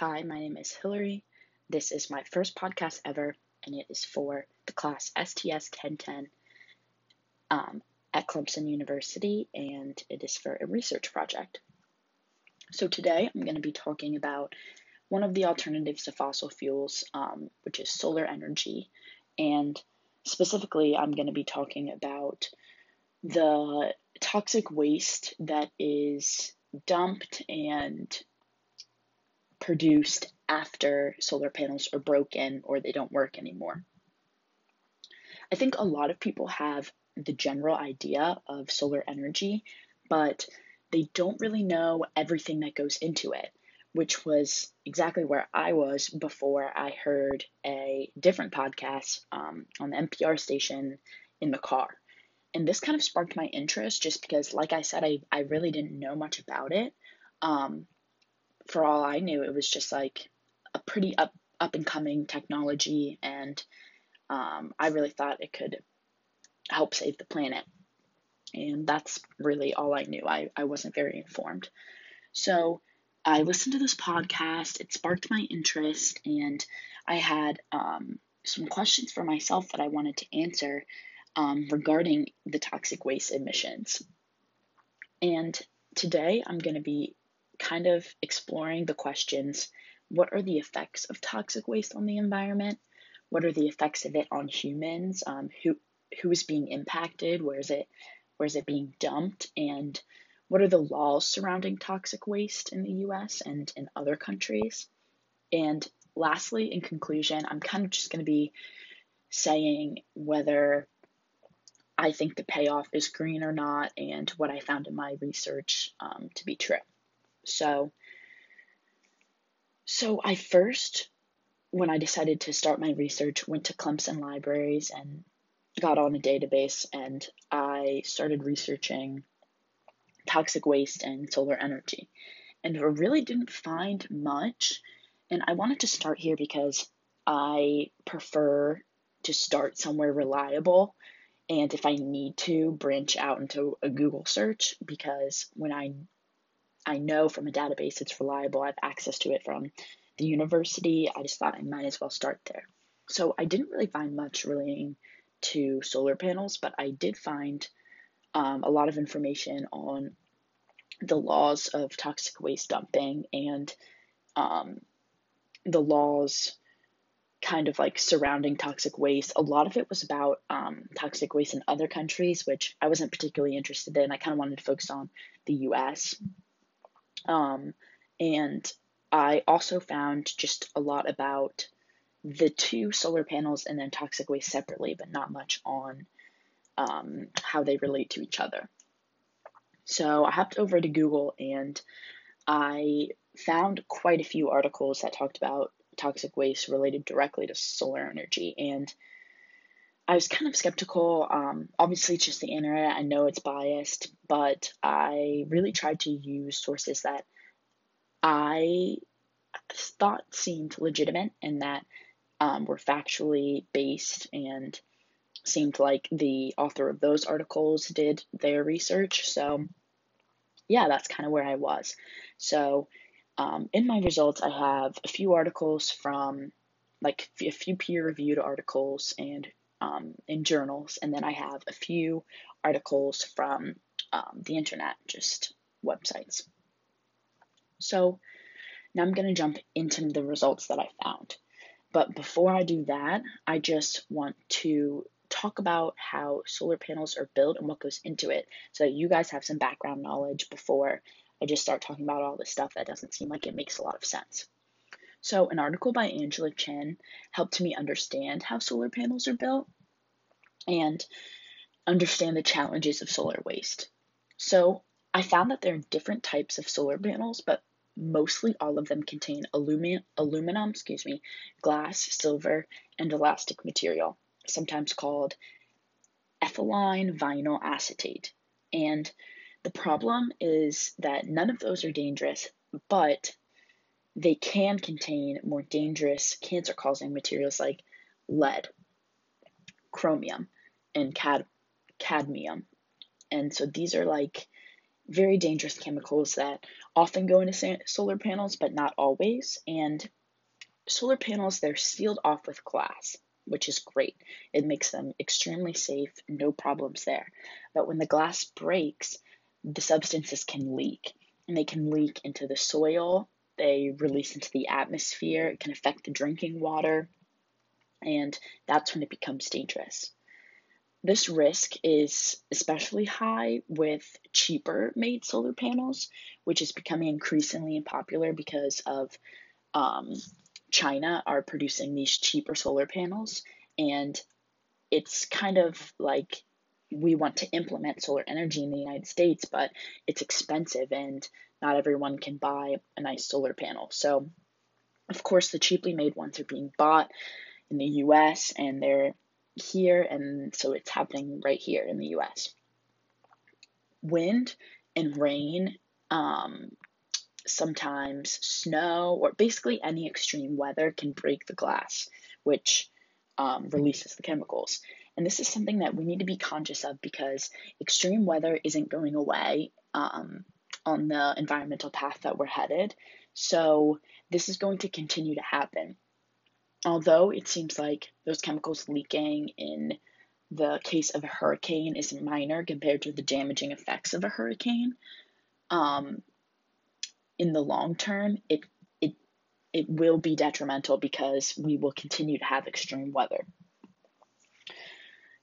Hi, my name is Hillary. This is my first podcast ever, and it is for the class STS 1010 um, at Clemson University, and it is for a research project. So, today I'm going to be talking about one of the alternatives to fossil fuels, um, which is solar energy. And specifically, I'm going to be talking about the toxic waste that is dumped and produced after solar panels are broken or they don't work anymore. I think a lot of people have the general idea of solar energy, but they don't really know everything that goes into it, which was exactly where I was before I heard a different podcast um, on the NPR station in the car. And this kind of sparked my interest just because, like I said, I, I really didn't know much about it. Um, for all I knew, it was just like a pretty up up and coming technology, and um, I really thought it could help save the planet. And that's really all I knew. I, I wasn't very informed. So I listened to this podcast, it sparked my interest, and I had um, some questions for myself that I wanted to answer um, regarding the toxic waste emissions. And today I'm going to be kind of exploring the questions what are the effects of toxic waste on the environment? What are the effects of it on humans? Um, who who is being impacted? Where is it where is it being dumped? And what are the laws surrounding toxic waste in the US and in other countries? And lastly, in conclusion, I'm kind of just going to be saying whether I think the payoff is green or not and what I found in my research um, to be true. So, so I first, when I decided to start my research, went to Clemson libraries and got on a database and I started researching toxic waste and solar energy. And I really didn't find much. And I wanted to start here because I prefer to start somewhere reliable and if I need to branch out into a Google search because when I I know from a database it's reliable. I have access to it from the university. I just thought I might as well start there. So I didn't really find much relating to solar panels, but I did find um, a lot of information on the laws of toxic waste dumping and um, the laws kind of like surrounding toxic waste. A lot of it was about um, toxic waste in other countries, which I wasn't particularly interested in. I kind of wanted to focus on the US. Um, and I also found just a lot about the two solar panels and then toxic waste separately, but not much on um, how they relate to each other. So I hopped over to Google and I found quite a few articles that talked about toxic waste related directly to solar energy. And I was kind of skeptical. Um, obviously, it's just the internet. I know it's biased, but I really tried to use sources that I thought seemed legitimate and that um, were factually based and seemed like the author of those articles did their research. So, yeah, that's kind of where I was. So, um, in my results, I have a few articles from like a few peer reviewed articles and um, in journals, and then I have a few articles from um, the internet, just websites. So now I'm going to jump into the results that I found. But before I do that, I just want to talk about how solar panels are built and what goes into it so that you guys have some background knowledge before I just start talking about all this stuff that doesn't seem like it makes a lot of sense. So, an article by Angela Chen helped me understand how solar panels are built and understand the challenges of solar waste. So, I found that there are different types of solar panels, but mostly all of them contain aluminum, aluminum, excuse me, glass, silver, and elastic material, sometimes called ethylene vinyl acetate. And the problem is that none of those are dangerous, but they can contain more dangerous cancer causing materials like lead, chromium, and cad- cadmium. And so these are like very dangerous chemicals that often go into solar panels, but not always. And solar panels, they're sealed off with glass, which is great. It makes them extremely safe, no problems there. But when the glass breaks, the substances can leak, and they can leak into the soil, they release into the atmosphere, it can affect the drinking water, and that's when it becomes dangerous. This risk is especially high with cheaper made solar panels, which is becoming increasingly popular because of um, China are producing these cheaper solar panels. And it's kind of like we want to implement solar energy in the United States, but it's expensive and not everyone can buy a nice solar panel. So, of course, the cheaply made ones are being bought in the US and they're here, and so it's happening right here in the US. Wind and rain, um, sometimes snow, or basically any extreme weather can break the glass, which um, releases the chemicals. And this is something that we need to be conscious of because extreme weather isn't going away um, on the environmental path that we're headed. So, this is going to continue to happen although it seems like those chemicals leaking in the case of a hurricane is minor compared to the damaging effects of a hurricane, um, in the long term, it it it will be detrimental because we will continue to have extreme weather.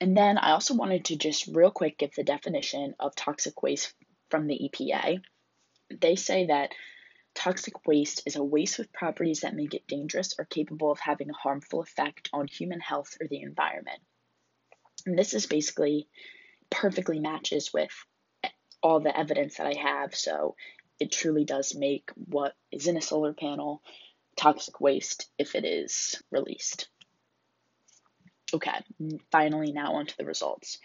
And then I also wanted to just real quick give the definition of toxic waste from the EPA. They say that Toxic waste is a waste with properties that make it dangerous or capable of having a harmful effect on human health or the environment. And this is basically perfectly matches with all the evidence that I have. So it truly does make what is in a solar panel toxic waste if it is released. Okay, finally, now onto the results.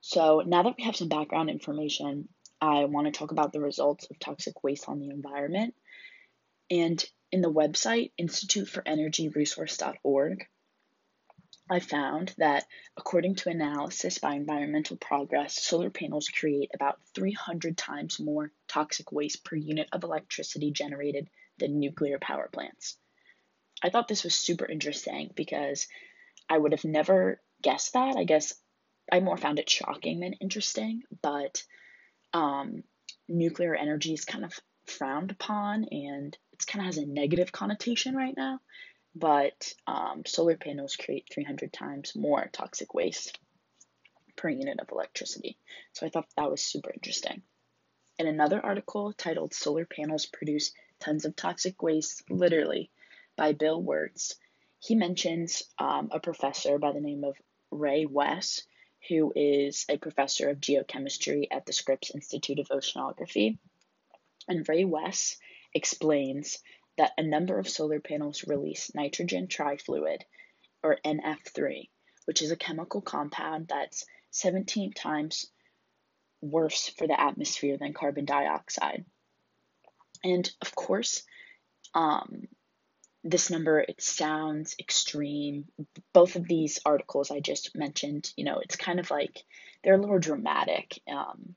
So now that we have some background information, I want to talk about the results of toxic waste on the environment. And in the website, instituteforenergyresource.org, I found that according to analysis by Environmental Progress, solar panels create about 300 times more toxic waste per unit of electricity generated than nuclear power plants. I thought this was super interesting because I would have never guessed that. I guess I more found it shocking than interesting, but um, nuclear energy is kind of frowned upon and it kind of has a negative connotation right now. But um, solar panels create 300 times more toxic waste per unit of electricity. So I thought that was super interesting. In another article titled Solar Panels Produce Tons of Toxic Waste, literally, by Bill Wirtz, he mentions um, a professor by the name of Ray Wess who is a professor of geochemistry at the Scripps Institute of Oceanography. And Ray Wess explains that a number of solar panels release nitrogen trifluid, or NF3, which is a chemical compound that's 17 times worse for the atmosphere than carbon dioxide. And of course, um, this number it sounds extreme. Both of these articles i just mentioned you know it's kind of like they're a little dramatic. Um,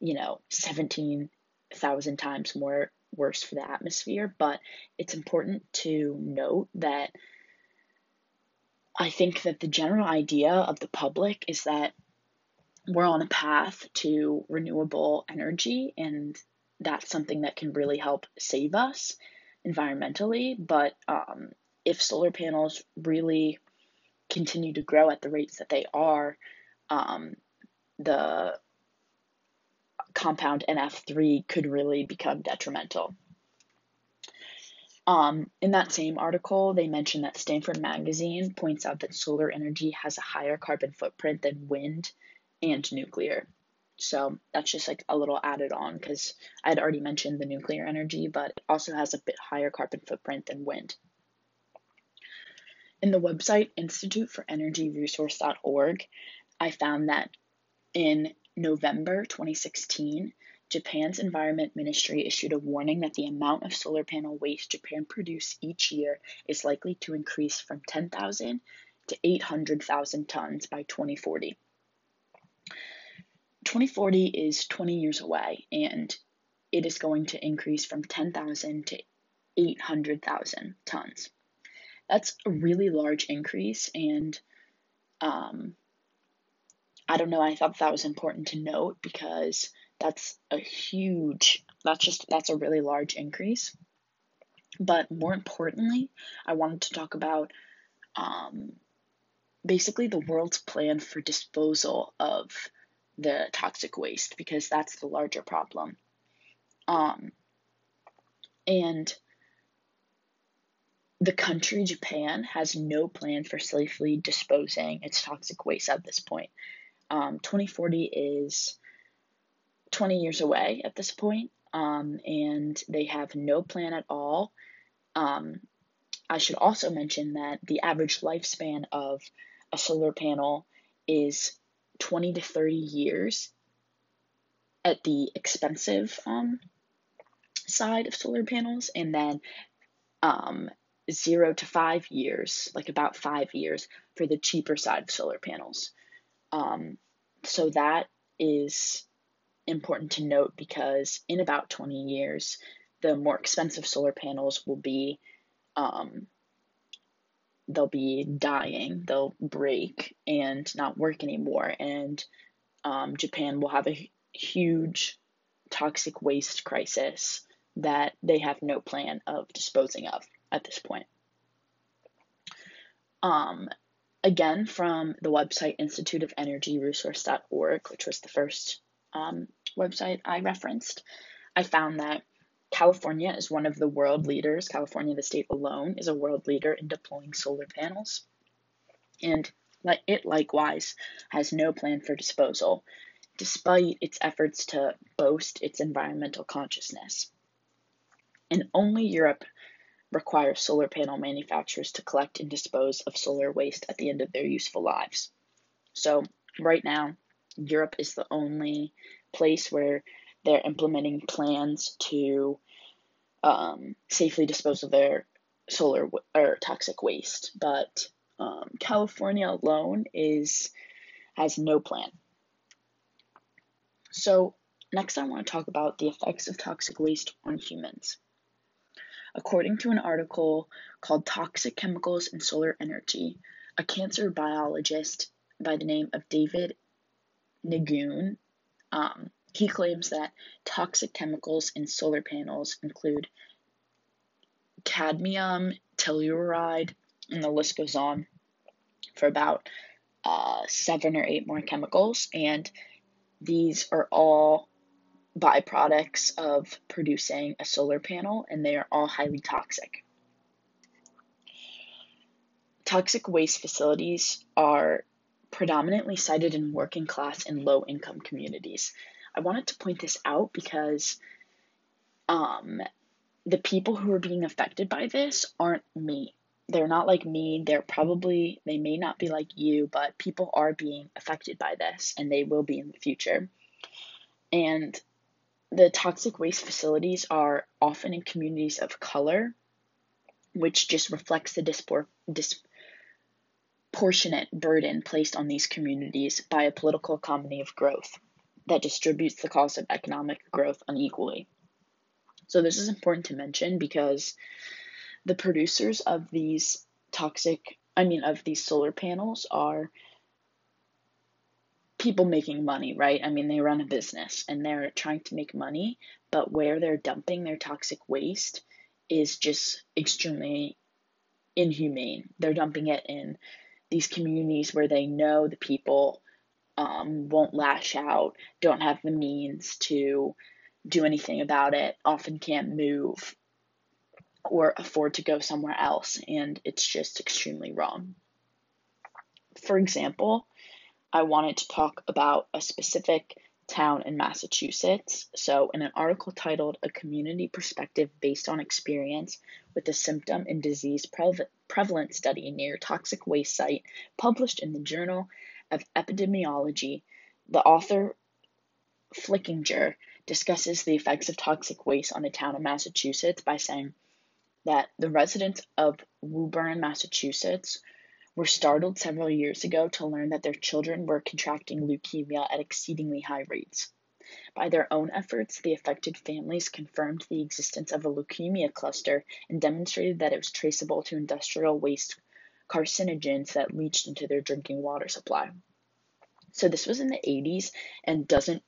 you know 17000 times more worse for the atmosphere but it's important to note that i think that the general idea of the public is that we're on a path to renewable energy and that's something that can really help save us environmentally, but um, if solar panels really continue to grow at the rates that they are, um, the compound NF3 could really become detrimental. Um, in that same article, they mentioned that Stanford Magazine points out that solar energy has a higher carbon footprint than wind and nuclear. So that's just like a little added on because I had already mentioned the nuclear energy, but it also has a bit higher carbon footprint than wind. In the website instituteforenergyresource.org, I found that in November 2016, Japan's Environment Ministry issued a warning that the amount of solar panel waste Japan produces each year is likely to increase from 10,000 to 800,000 tons by 2040. 2040 is 20 years away, and it is going to increase from 10,000 to 800,000 tons. That's a really large increase, and um, I don't know. I thought that was important to note because that's a huge. That's just that's a really large increase. But more importantly, I wanted to talk about um, basically the world's plan for disposal of the toxic waste because that's the larger problem. Um, and the country, Japan, has no plan for safely disposing its toxic waste at this point. Um, 2040 is 20 years away at this point, um, and they have no plan at all. Um, I should also mention that the average lifespan of a solar panel is 20 to 30 years at the expensive um, side of solar panels, and then um, zero to five years, like about five years, for the cheaper side of solar panels. Um, so that is important to note because in about 20 years, the more expensive solar panels will be um, they'll be dying, they'll break and not work anymore, and um, Japan will have a huge toxic waste crisis that they have no plan of disposing of at this point. Um, again, from the website Institute of Energy Resource.org, which was the first um, website I referenced, I found that California is one of the world leaders. California, the state alone, is a world leader in deploying solar panels. And it likewise has no plan for disposal, despite its efforts to boast its environmental consciousness. And only Europe requires solar panel manufacturers to collect and dispose of solar waste at the end of their useful lives. So, right now, Europe is the only place where they're implementing plans to um, safely dispose of their solar or toxic waste. But um, California alone is has no plan. So next, I want to talk about the effects of toxic waste on humans. According to an article called Toxic Chemicals and Solar Energy, a cancer biologist by the name of David Nagoon um, he claims that toxic chemicals in solar panels include cadmium, telluride, and the list goes on for about uh, seven or eight more chemicals. And these are all byproducts of producing a solar panel, and they are all highly toxic. Toxic waste facilities are predominantly sited in working class and low income communities. I wanted to point this out because um, the people who are being affected by this aren't me. They're not like me. They're probably, they may not be like you, but people are being affected by this and they will be in the future. And the toxic waste facilities are often in communities of color, which just reflects the dispor- disproportionate burden placed on these communities by a political economy of growth that distributes the cost of economic growth unequally. So, this is important to mention because the producers of these toxic, I mean, of these solar panels are people making money, right? I mean, they run a business and they're trying to make money, but where they're dumping their toxic waste is just extremely inhumane. They're dumping it in these communities where they know the people um, won't lash out, don't have the means to do anything about it, often can't move or afford to go somewhere else, and it's just extremely wrong. For example, I wanted to talk about a specific town in Massachusetts. So, in an article titled A Community Perspective Based on Experience with a Symptom and Disease Prevalence Study near Toxic Waste Site, published in the Journal of epidemiology, the author Flickinger discusses the effects of toxic waste on the town of Massachusetts by saying that the residents of Woburn, Massachusetts, were startled several years ago to learn that their children were contracting leukemia at exceedingly high rates. By their own efforts, the affected families confirmed the existence of a leukemia cluster and demonstrated that it was traceable to industrial waste carcinogens that leached into their drinking water supply. So, this was in the 80s and doesn't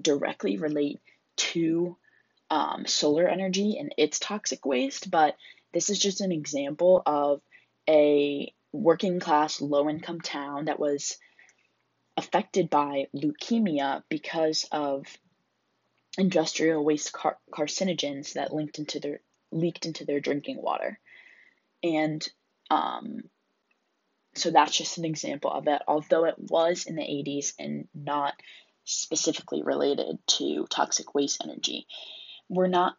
directly relate to um, solar energy and its toxic waste, but this is just an example of a working class, low income town that was affected by leukemia because of industrial waste car- carcinogens that linked into their leaked into their drinking water. And um, so that's just an example of it, although it was in the 80s and not specifically related to toxic waste energy. We're not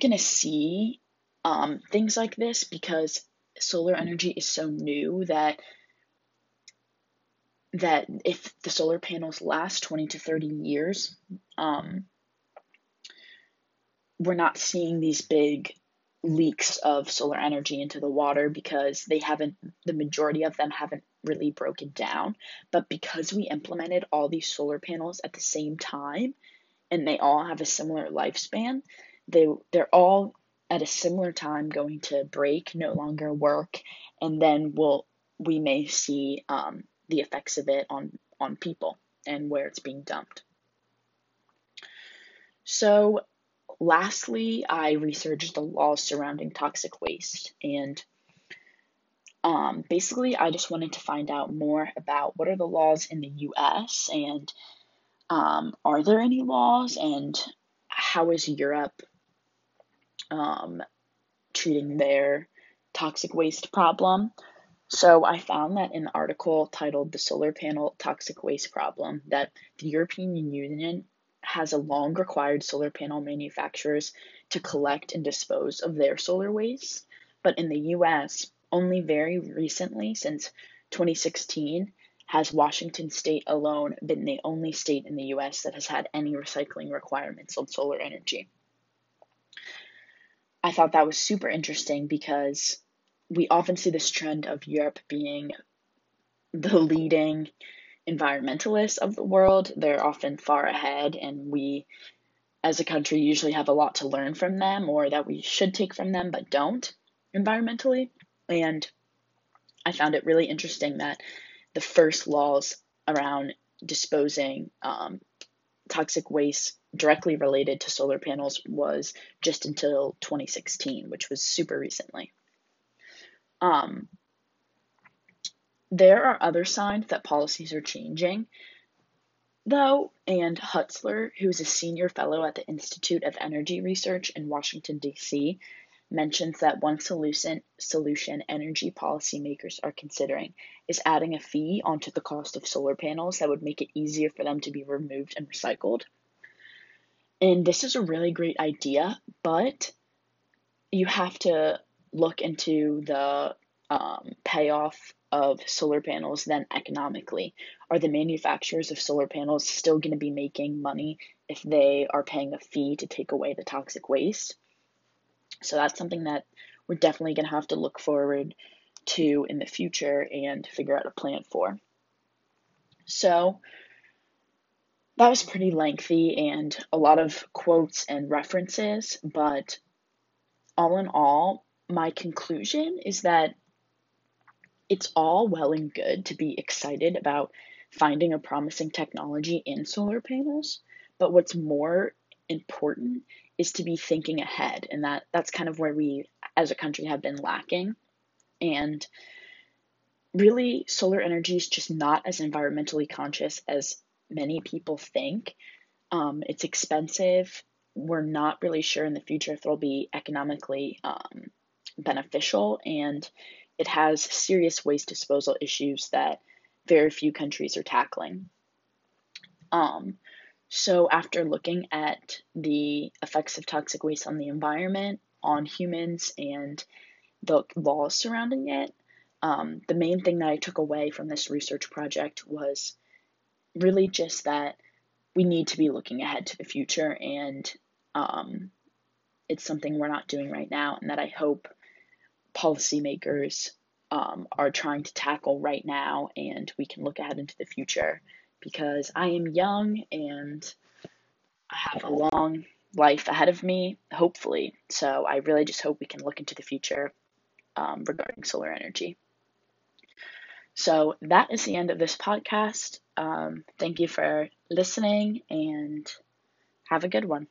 going to see um, things like this because solar energy is so new that that if the solar panels last 20 to 30 years um, we're not seeing these big leaks of solar energy into the water because they haven't the majority of them haven't really broken down. But because we implemented all these solar panels at the same time and they all have a similar lifespan they they're all at a similar time going to break no longer work and then we'll we may see um, the effects of it on on people and where it's being dumped. So lastly, I researched the laws surrounding toxic waste. And um, basically, I just wanted to find out more about what are the laws in the US and um, are there any laws and how is Europe um, treating their toxic waste problem. So I found that in the article titled The Solar Panel Toxic Waste Problem that the European Union has a long required solar panel manufacturers to collect and dispose of their solar waste, but in the US, only very recently, since 2016, has Washington state alone been the only state in the US that has had any recycling requirements on solar energy. I thought that was super interesting because we often see this trend of Europe being the leading environmentalists of the world. They're often far ahead, and we, as a country, usually have a lot to learn from them or that we should take from them but don't environmentally. And I found it really interesting that the first laws around disposing um, toxic waste directly related to solar panels was just until 2016, which was super recently. Um, there are other signs that policies are changing, though, and Hutzler, who is a senior fellow at the Institute of Energy Research in Washington, D.C., mentions that one solution, solution energy policymakers are considering is adding a fee onto the cost of solar panels that would make it easier for them to be removed and recycled. And this is a really great idea, but you have to look into the um, payoff of solar panels then economically? Are the manufacturers of solar panels still going to be making money if they are paying a fee to take away the toxic waste? So that's something that we're definitely going to have to look forward to in the future and figure out a plan for. So that was pretty lengthy and a lot of quotes and references, but all in all, my conclusion is that it's all well and good to be excited about finding a promising technology in solar panels, but what's more important is to be thinking ahead and that that's kind of where we as a country have been lacking. And really solar energy is just not as environmentally conscious as many people think. Um, it's expensive. We're not really sure in the future if it'll be economically um, beneficial and it has serious waste disposal issues that very few countries are tackling. Um, so, after looking at the effects of toxic waste on the environment, on humans, and the laws surrounding it, um, the main thing that I took away from this research project was really just that we need to be looking ahead to the future, and um, it's something we're not doing right now, and that I hope policymakers um, are trying to tackle right now, and we can look ahead into the future because I am young and I have a long life ahead of me, hopefully. So I really just hope we can look into the future um, regarding solar energy. So that is the end of this podcast. Um, thank you for listening and have a good one.